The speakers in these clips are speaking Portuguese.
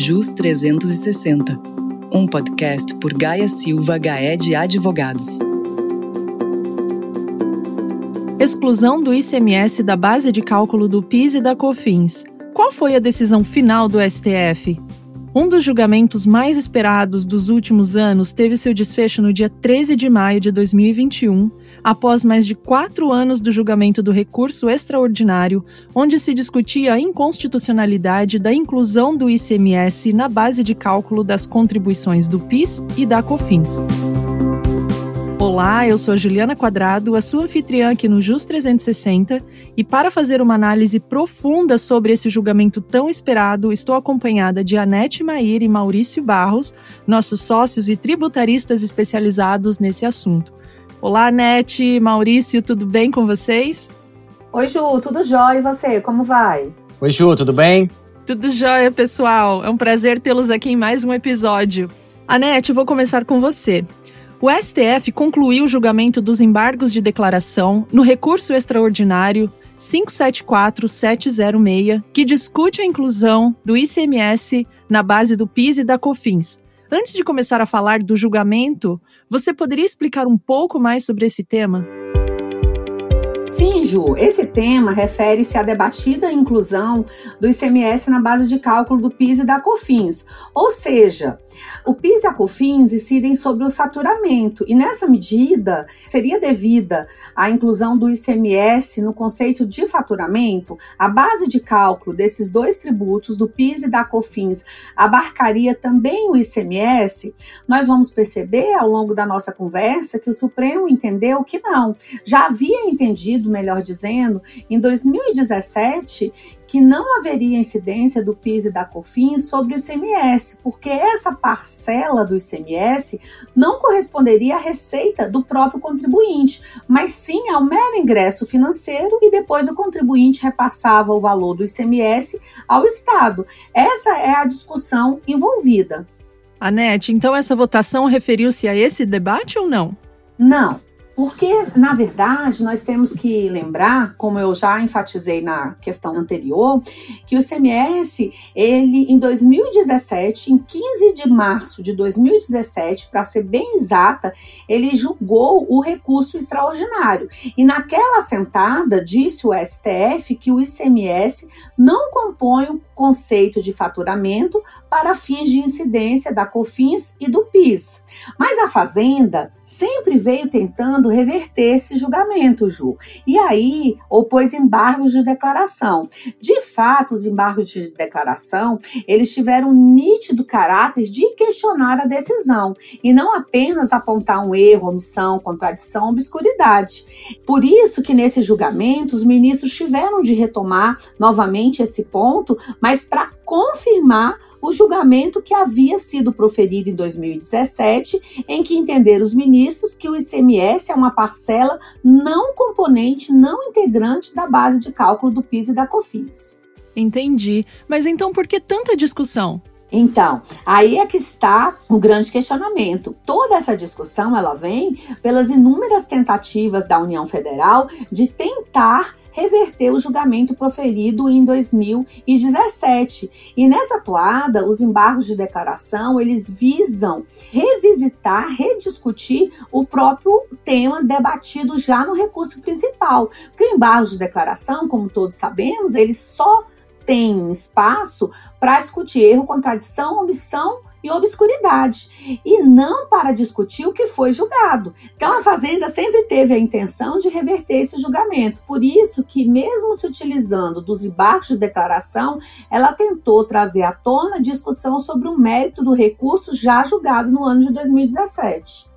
JUS 360, um podcast por Gaia Silva Gaé de Advogados. Exclusão do ICMS da base de cálculo do PIS e da COFINS. Qual foi a decisão final do STF? Um dos julgamentos mais esperados dos últimos anos teve seu desfecho no dia 13 de maio de 2021, após mais de quatro anos do julgamento do recurso extraordinário, onde se discutia a inconstitucionalidade da inclusão do ICMS na base de cálculo das contribuições do PIS e da COFINS. Olá, eu sou Juliana Quadrado, a sua anfitriã aqui no Jus 360, e para fazer uma análise profunda sobre esse julgamento tão esperado, estou acompanhada de Anete Maíra e Maurício Barros, nossos sócios e tributaristas especializados nesse assunto. Olá, Anete, Maurício, tudo bem com vocês? Oi, Ju, tudo jóia e você? Como vai? Oi, Ju, tudo bem? Tudo jóia, pessoal. É um prazer tê-los aqui em mais um episódio. Anete, vou começar com você. O STF concluiu o julgamento dos embargos de declaração no recurso extraordinário 574706, que discute a inclusão do ICMS na base do PIS e da COFINS. Antes de começar a falar do julgamento, você poderia explicar um pouco mais sobre esse tema? Sim, Ju, esse tema refere-se à debatida inclusão do ICMS na base de cálculo do PIS e da COFINS, ou seja, o PIS e a COFINS incidem sobre o faturamento e nessa medida seria devida a inclusão do ICMS no conceito de faturamento, a base de cálculo desses dois tributos, do PIS e da COFINS, abarcaria também o ICMS? Nós vamos perceber ao longo da nossa conversa que o Supremo entendeu que não, já havia entendido melhor dizendo, em 2017, que não haveria incidência do PIS e da COFINS sobre o ICMS, porque essa parcela do ICMS não corresponderia à receita do próprio contribuinte, mas sim ao mero ingresso financeiro e depois o contribuinte repassava o valor do ICMS ao Estado. Essa é a discussão envolvida. Anete, então essa votação referiu-se a esse debate ou não? Não, porque, na verdade, nós temos que lembrar, como eu já enfatizei na questão anterior, que o CMS, ele em 2017, em 15 de março de 2017, para ser bem exata, ele julgou o recurso extraordinário. E naquela sentada disse o STF que o ICMS não compõe o conceito de faturamento para fins de incidência da COFINS e do PIS. Mas a Fazenda sempre veio tentando reverter esse julgamento, Ju. E aí opôs embargos de declaração. De fato, os embargos de declaração, eles tiveram um nítido caráter de questionar a decisão e não apenas apontar um erro, omissão, contradição, obscuridade. Por isso que nesse julgamento os ministros tiveram de retomar novamente esse ponto, mas para confirmar o julgamento que havia sido proferido em 2017, em que entenderam os ministros que o ICMS é uma parcela não componente, não integrante da base de cálculo do PIS e da COFINS. Entendi. Mas então por que tanta discussão? Então, aí é que está o grande questionamento. Toda essa discussão ela vem pelas inúmeras tentativas da União Federal de tentar reverter o julgamento proferido em 2017. E nessa atuada, os embargos de declaração, eles visam revisitar, rediscutir o próprio tema debatido já no recurso principal. Porque o embargo de declaração, como todos sabemos, ele só tem espaço para discutir erro, contradição, omissão e obscuridade, e não para discutir o que foi julgado. Então a Fazenda sempre teve a intenção de reverter esse julgamento. Por isso que mesmo se utilizando dos embargos de declaração, ela tentou trazer à tona discussão sobre o mérito do recurso já julgado no ano de 2017.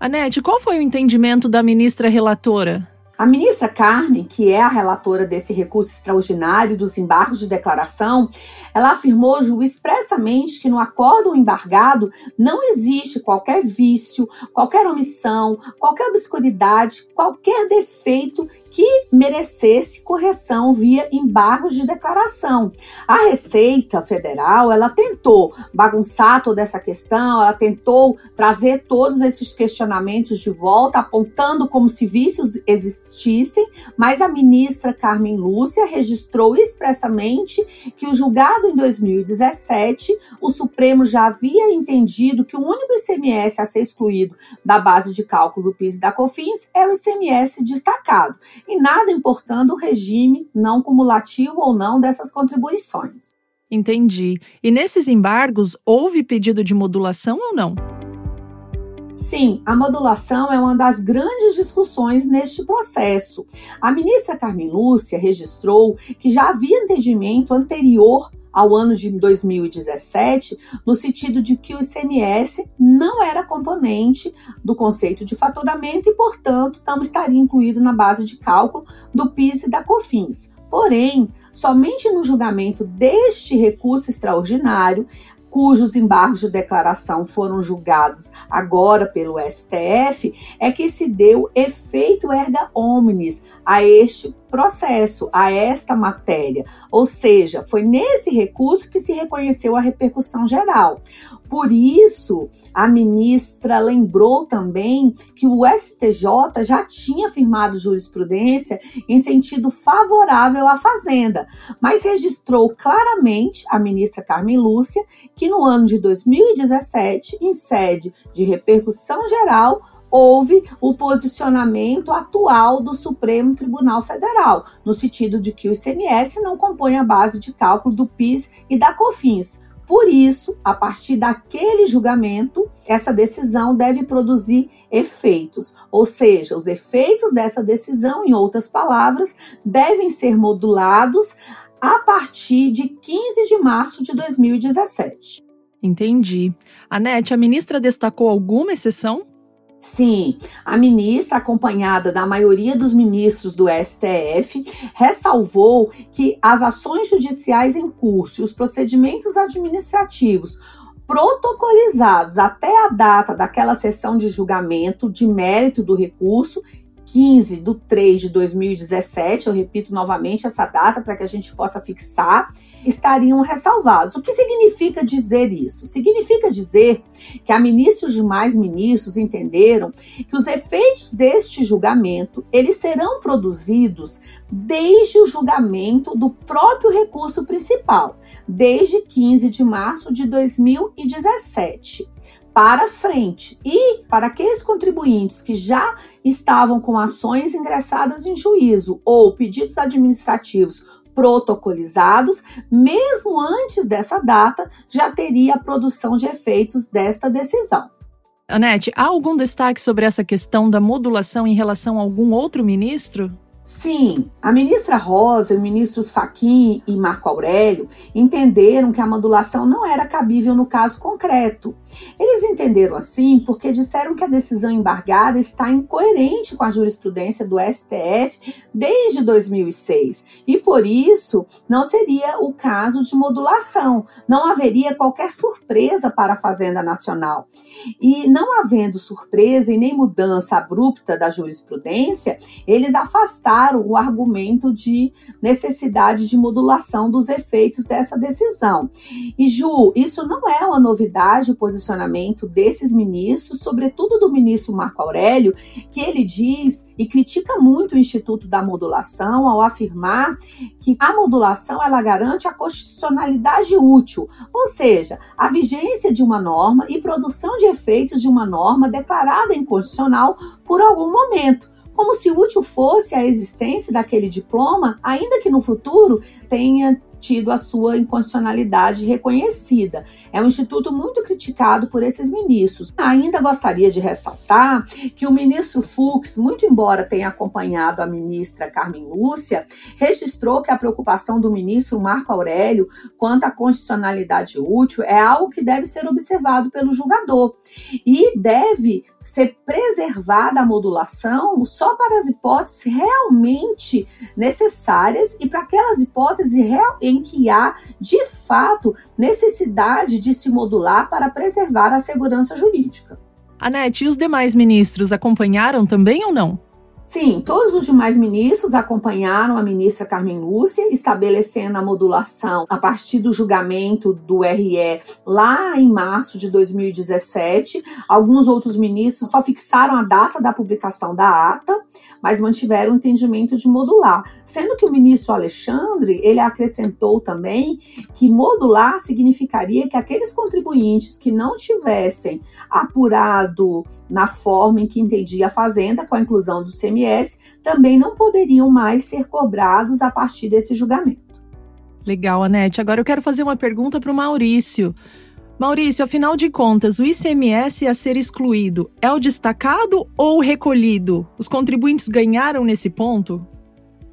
Anete, qual foi o entendimento da ministra relatora? A ministra Carmen, que é a relatora desse recurso extraordinário dos embargos de declaração, ela afirmou expressamente que no acordo embargado não existe qualquer vício, qualquer omissão, qualquer obscuridade, qualquer defeito que merecesse correção via embargos de declaração. A Receita Federal, ela tentou bagunçar toda essa questão, ela tentou trazer todos esses questionamentos de volta, apontando como se vícios existentes existissem, mas a ministra Carmen Lúcia registrou expressamente que o julgado em 2017, o Supremo já havia entendido que o único ICMS a ser excluído da base de cálculo do PIS e da COFINS é o ICMS destacado, e nada importando o regime não cumulativo ou não dessas contribuições. Entendi. E nesses embargos, houve pedido de modulação ou não? Sim, a modulação é uma das grandes discussões neste processo. A ministra Carmen Lúcia registrou que já havia entendimento anterior ao ano de 2017, no sentido de que o ICMS não era componente do conceito de faturamento e, portanto, não estaria incluído na base de cálculo do PIS e da COFINS. Porém, somente no julgamento deste recurso extraordinário, cujos embargos de declaração foram julgados agora pelo STF, é que se deu efeito erga omnes a este processo, a esta matéria. Ou seja, foi nesse recurso que se reconheceu a repercussão geral. Por isso, a ministra lembrou também que o STJ já tinha firmado jurisprudência em sentido favorável à Fazenda, mas registrou claramente a ministra Carmen Lúcia que no ano de 2017, em sede de repercussão geral, houve o posicionamento atual do Supremo Tribunal Federal, no sentido de que o ICMS não compõe a base de cálculo do PIS e da COFINS. Por isso, a partir daquele julgamento, essa decisão deve produzir efeitos, ou seja, os efeitos dessa decisão, em outras palavras, devem ser modulados a partir de 15 de março de 2017. Entendi. Anete, a ministra destacou alguma exceção? Sim, a ministra, acompanhada da maioria dos ministros do STF, ressalvou que as ações judiciais em curso e os procedimentos administrativos protocolizados até a data daquela sessão de julgamento de mérito do recurso 15 de 3 de 2017, eu repito novamente essa data para que a gente possa fixar, estariam ressalvados. O que significa dizer isso? Significa dizer que a ministra e os demais ministros entenderam que os efeitos deste julgamento, eles serão produzidos desde o julgamento do próprio recurso principal, desde 15 de março de 2017 para frente. E para aqueles contribuintes que já estavam com ações ingressadas em juízo ou pedidos administrativos protocolizados, mesmo antes dessa data, já teria a produção de efeitos desta decisão. Anete, há algum destaque sobre essa questão da modulação em relação a algum outro ministro? Sim, a ministra Rosa e os ministros Faquim e Marco Aurélio entenderam que a modulação não era cabível no caso concreto. Eles entenderam assim porque disseram que a decisão embargada está incoerente com a jurisprudência do STF desde 2006 e por isso não seria o caso de modulação, não haveria qualquer surpresa para a Fazenda Nacional. E não havendo surpresa e nem mudança abrupta da jurisprudência, eles afastaram claro o argumento de necessidade de modulação dos efeitos dessa decisão. E Ju, isso não é uma novidade o posicionamento desses ministros, sobretudo do ministro Marco Aurélio, que ele diz e critica muito o Instituto da Modulação ao afirmar que a modulação ela garante a constitucionalidade útil, ou seja, a vigência de uma norma e produção de efeitos de uma norma declarada inconstitucional por algum momento como se útil fosse a existência daquele diploma, ainda que no futuro tenha tido a sua inconstitucionalidade reconhecida. É um instituto muito criticado por esses ministros. Ainda gostaria de ressaltar que o ministro Fux, muito embora tenha acompanhado a ministra Carmen Lúcia, registrou que a preocupação do ministro Marco Aurélio quanto à constitucionalidade útil é algo que deve ser observado pelo julgador e deve ser preservada a modulação só para as hipóteses realmente necessárias e para aquelas hipóteses real, em que há, de fato, necessidade de se modular para preservar a segurança jurídica. Anete, e os demais ministros acompanharam também ou não? Sim, todos os demais ministros acompanharam a ministra Carmen Lúcia, estabelecendo a modulação a partir do julgamento do RE lá em março de 2017. Alguns outros ministros só fixaram a data da publicação da ata, mas mantiveram o entendimento de modular. Sendo que o ministro Alexandre, ele acrescentou também que modular significaria que aqueles contribuintes que não tivessem apurado na forma em que entendia a Fazenda, com a inclusão do CMS, ICMS também não poderiam mais ser cobrados a partir desse julgamento. Legal, Anete. Agora eu quero fazer uma pergunta para o Maurício. Maurício, afinal de contas, o ICMS a ser excluído é o destacado ou o recolhido? Os contribuintes ganharam nesse ponto?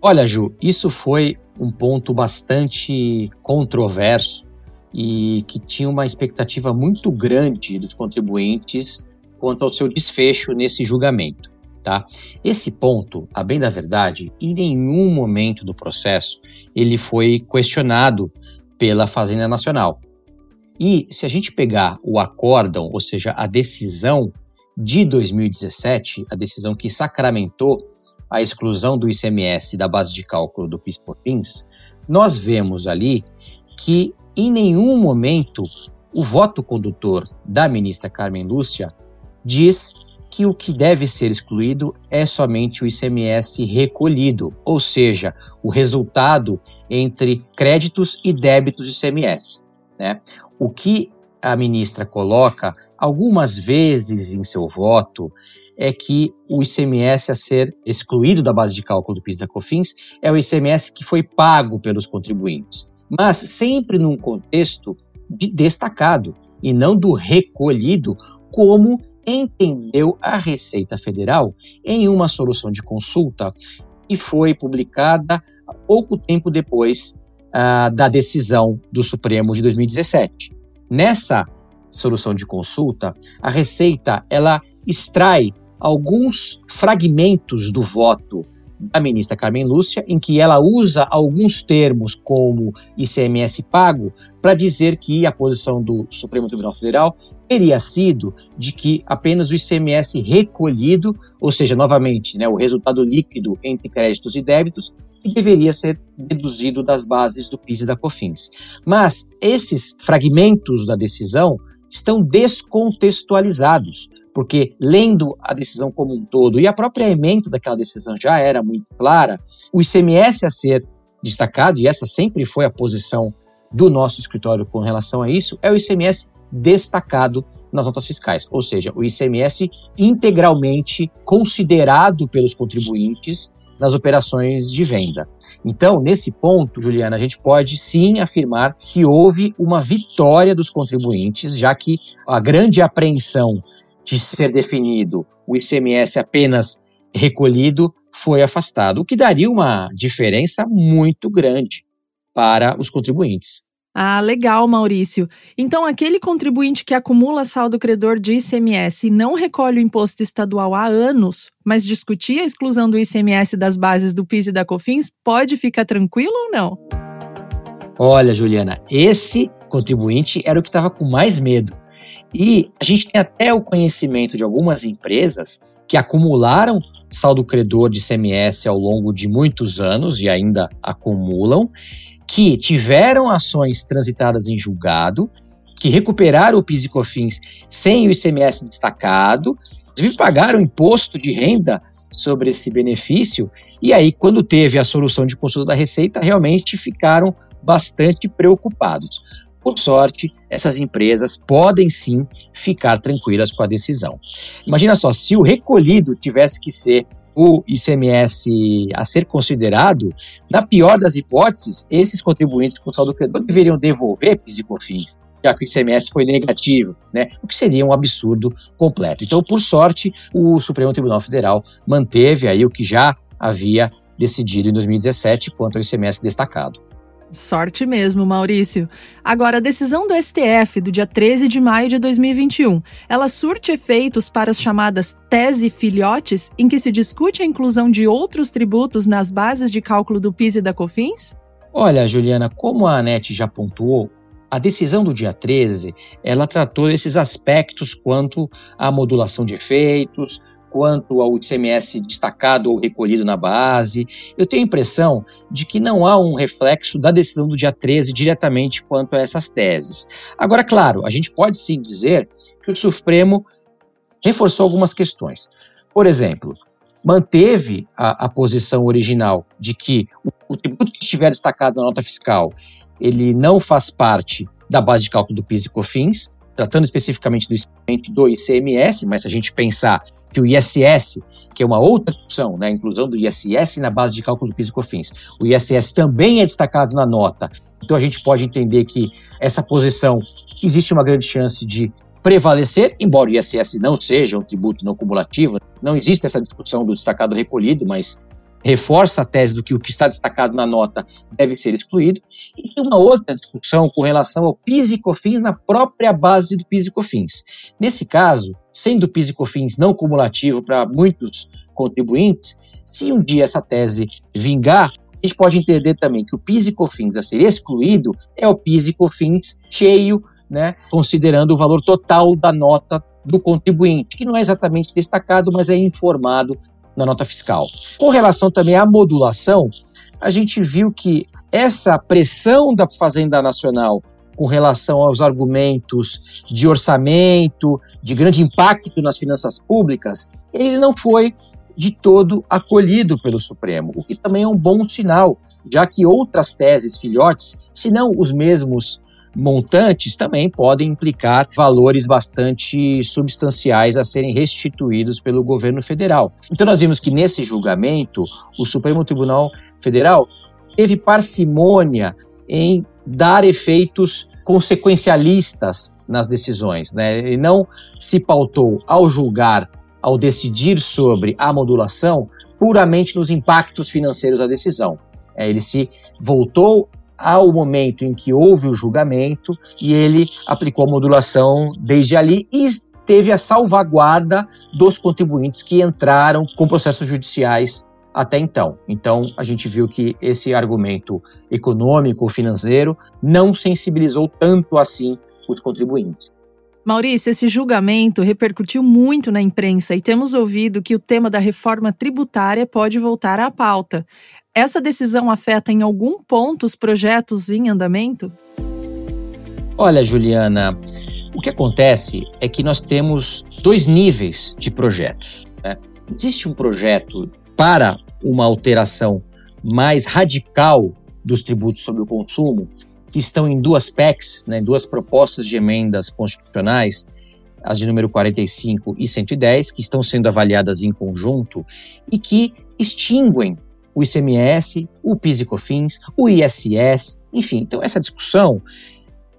Olha, Ju, isso foi um ponto bastante controverso e que tinha uma expectativa muito grande dos contribuintes quanto ao seu desfecho nesse julgamento. Tá? Esse ponto, a bem da verdade, em nenhum momento do processo ele foi questionado pela Fazenda Nacional. E se a gente pegar o acórdão, ou seja, a decisão de 2017, a decisão que sacramentou a exclusão do ICMS da base de cálculo do PIS/COFINS, nós vemos ali que em nenhum momento o voto condutor da ministra Carmen Lúcia diz que o que deve ser excluído é somente o ICMS recolhido, ou seja, o resultado entre créditos e débitos de ICMS. Né? O que a ministra coloca algumas vezes em seu voto é que o ICMS a ser excluído da base de cálculo do PIS da COFINS é o ICMS que foi pago pelos contribuintes, mas sempre num contexto de destacado e não do recolhido, como entendeu a Receita Federal em uma solução de consulta que foi publicada pouco tempo depois uh, da decisão do Supremo de 2017. Nessa solução de consulta, a Receita ela extrai alguns fragmentos do voto da ministra Carmen Lúcia, em que ela usa alguns termos como ICMS pago para dizer que a posição do Supremo Tribunal Federal teria sido de que apenas o ICMS recolhido, ou seja, novamente, né, o resultado líquido entre créditos e débitos, deveria ser deduzido das bases do PIS e da COFINS. Mas esses fragmentos da decisão estão descontextualizados, porque lendo a decisão como um todo e a própria emenda daquela decisão já era muito clara, o ICMS a ser destacado, e essa sempre foi a posição do nosso escritório com relação a isso, é o ICMS destacado nas notas fiscais, ou seja, o ICMS integralmente considerado pelos contribuintes nas operações de venda. Então, nesse ponto, Juliana, a gente pode sim afirmar que houve uma vitória dos contribuintes, já que a grande apreensão de ser definido o ICMS apenas recolhido foi afastado, o que daria uma diferença muito grande para os contribuintes. Ah, legal, Maurício. Então, aquele contribuinte que acumula saldo credor de ICMS e não recolhe o imposto estadual há anos, mas discutia a exclusão do ICMS das bases do PIS e da COFINS, pode ficar tranquilo ou não? Olha, Juliana, esse contribuinte era o que estava com mais medo. E a gente tem até o conhecimento de algumas empresas que acumularam saldo credor de ICMS ao longo de muitos anos e ainda acumulam que tiveram ações transitadas em julgado, que recuperaram o PIS e COFINS sem o ICMS destacado, inclusive pagaram imposto de renda sobre esse benefício, e aí, quando teve a solução de consulta da Receita, realmente ficaram bastante preocupados. Por sorte, essas empresas podem sim ficar tranquilas com a decisão. Imagina só, se o recolhido tivesse que ser o ICMS a ser considerado, na pior das hipóteses, esses contribuintes com saldo credor deveriam devolver PIS e COFINS, já que o ICMS foi negativo, né? o que seria um absurdo completo. Então, por sorte, o Supremo Tribunal Federal manteve aí o que já havia decidido em 2017 quanto ao ICMS destacado. Sorte mesmo, Maurício. Agora, a decisão do STF do dia 13 de maio de 2021, ela surte efeitos para as chamadas tese filhotes, em que se discute a inclusão de outros tributos nas bases de cálculo do PIS e da COFINS? Olha, Juliana, como a ANET já pontuou, a decisão do dia 13, ela tratou esses aspectos quanto à modulação de efeitos, quanto ao ICMS destacado ou recolhido na base. Eu tenho a impressão de que não há um reflexo da decisão do dia 13 diretamente quanto a essas teses. Agora, claro, a gente pode sim dizer que o Supremo reforçou algumas questões. Por exemplo, manteve a, a posição original de que o, o tributo que estiver destacado na nota fiscal ele não faz parte da base de cálculo do PIS e COFINS, tratando especificamente do, do ICMS, mas se a gente pensar que o ISS, que é uma outra discussão, né, a inclusão do ISS na base de cálculo do PIS e COFINS, o ISS também é destacado na nota, então a gente pode entender que essa posição existe uma grande chance de prevalecer, embora o ISS não seja um tributo não cumulativo, não existe essa discussão do destacado recolhido, mas reforça a tese do que o que está destacado na nota deve ser excluído. E tem uma outra discussão com relação ao PIS e COFINS na própria base do PIS e COFINS. Nesse caso, sendo o PIS e COFINS não cumulativo para muitos contribuintes, se um dia essa tese vingar, a gente pode entender também que o PIS e COFINS a ser excluído é o PIS e COFINS cheio, né, considerando o valor total da nota do contribuinte, que não é exatamente destacado, mas é informado na nota fiscal. Com relação também à modulação, a gente viu que essa pressão da Fazenda Nacional com relação aos argumentos de orçamento, de grande impacto nas finanças públicas, ele não foi de todo acolhido pelo Supremo, o que também é um bom sinal, já que outras teses filhotes, se não os mesmos montantes também podem implicar valores bastante substanciais a serem restituídos pelo governo federal. Então, nós vimos que nesse julgamento, o Supremo Tribunal Federal teve parcimônia em dar efeitos consequencialistas nas decisões, né? Ele não se pautou ao julgar, ao decidir sobre a modulação, puramente nos impactos financeiros da decisão. É, ele se voltou ao momento em que houve o julgamento e ele aplicou a modulação desde ali e teve a salvaguarda dos contribuintes que entraram com processos judiciais até então. Então, a gente viu que esse argumento econômico, financeiro, não sensibilizou tanto assim os contribuintes. Maurício, esse julgamento repercutiu muito na imprensa e temos ouvido que o tema da reforma tributária pode voltar à pauta. Essa decisão afeta em algum ponto os projetos em andamento? Olha, Juliana, o que acontece é que nós temos dois níveis de projetos. Né? Existe um projeto para uma alteração mais radical dos tributos sobre o consumo, que estão em duas PECs, né, duas propostas de emendas constitucionais, as de número 45 e 110, que estão sendo avaliadas em conjunto e que extinguem o ICMS, o PIS e COFINS, o ISS, enfim. Então essa discussão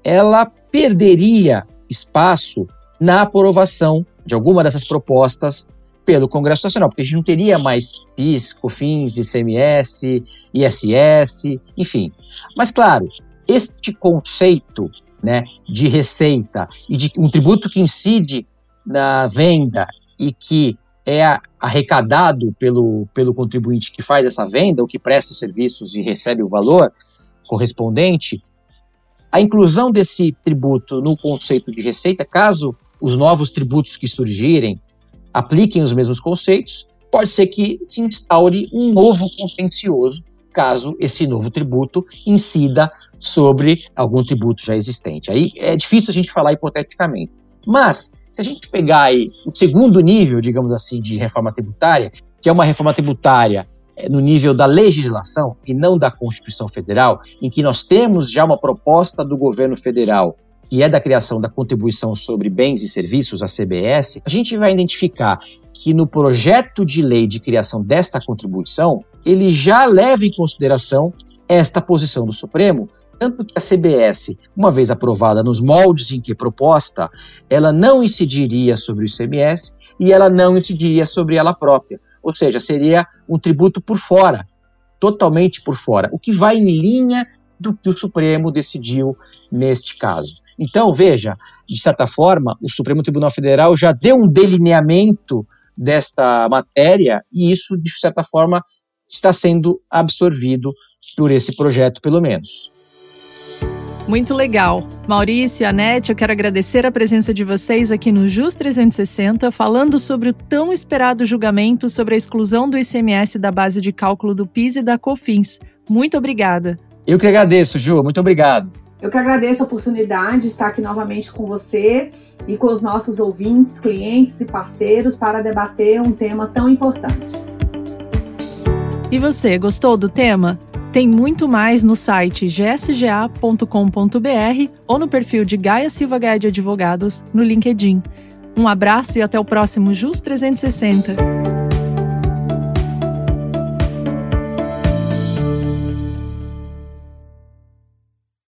ela perderia espaço na aprovação de alguma dessas propostas pelo Congresso Nacional, porque a gente não teria mais PIS, COFINS, ICMS, ISS, enfim. Mas claro, este conceito né, de receita e de um tributo que incide na venda e que é arrecadado pelo, pelo contribuinte que faz essa venda, ou que presta os serviços e recebe o valor correspondente, a inclusão desse tributo no conceito de receita, caso os novos tributos que surgirem apliquem os mesmos conceitos, pode ser que se instaure um novo contencioso, caso esse novo tributo incida sobre algum tributo já existente. Aí é difícil a gente falar hipoteticamente. Mas se a gente pegar aí o segundo nível, digamos assim, de reforma tributária, que é uma reforma tributária é, no nível da legislação e não da Constituição Federal, em que nós temos já uma proposta do governo federal que é da criação da contribuição sobre bens e serviços, a CBS, a gente vai identificar que no projeto de lei de criação desta contribuição, ele já leva em consideração esta posição do Supremo tanto que a CBS, uma vez aprovada nos moldes em que é proposta, ela não incidiria sobre o ICMS e ela não incidiria sobre ela própria. Ou seja, seria um tributo por fora, totalmente por fora, o que vai em linha do que o Supremo decidiu neste caso. Então, veja, de certa forma, o Supremo Tribunal Federal já deu um delineamento desta matéria e isso, de certa forma, está sendo absorvido por esse projeto, pelo menos. Muito legal. Maurício e Anete, eu quero agradecer a presença de vocês aqui no JUS 360, falando sobre o tão esperado julgamento sobre a exclusão do ICMS da base de cálculo do PIS e da COFINS. Muito obrigada. Eu que agradeço, Ju. Muito obrigado. Eu que agradeço a oportunidade de estar aqui novamente com você e com os nossos ouvintes, clientes e parceiros para debater um tema tão importante. E você, gostou do tema? Tem muito mais no site gsga.com.br ou no perfil de Gaia Silva Gaia de Advogados no LinkedIn. Um abraço e até o próximo JUS 360.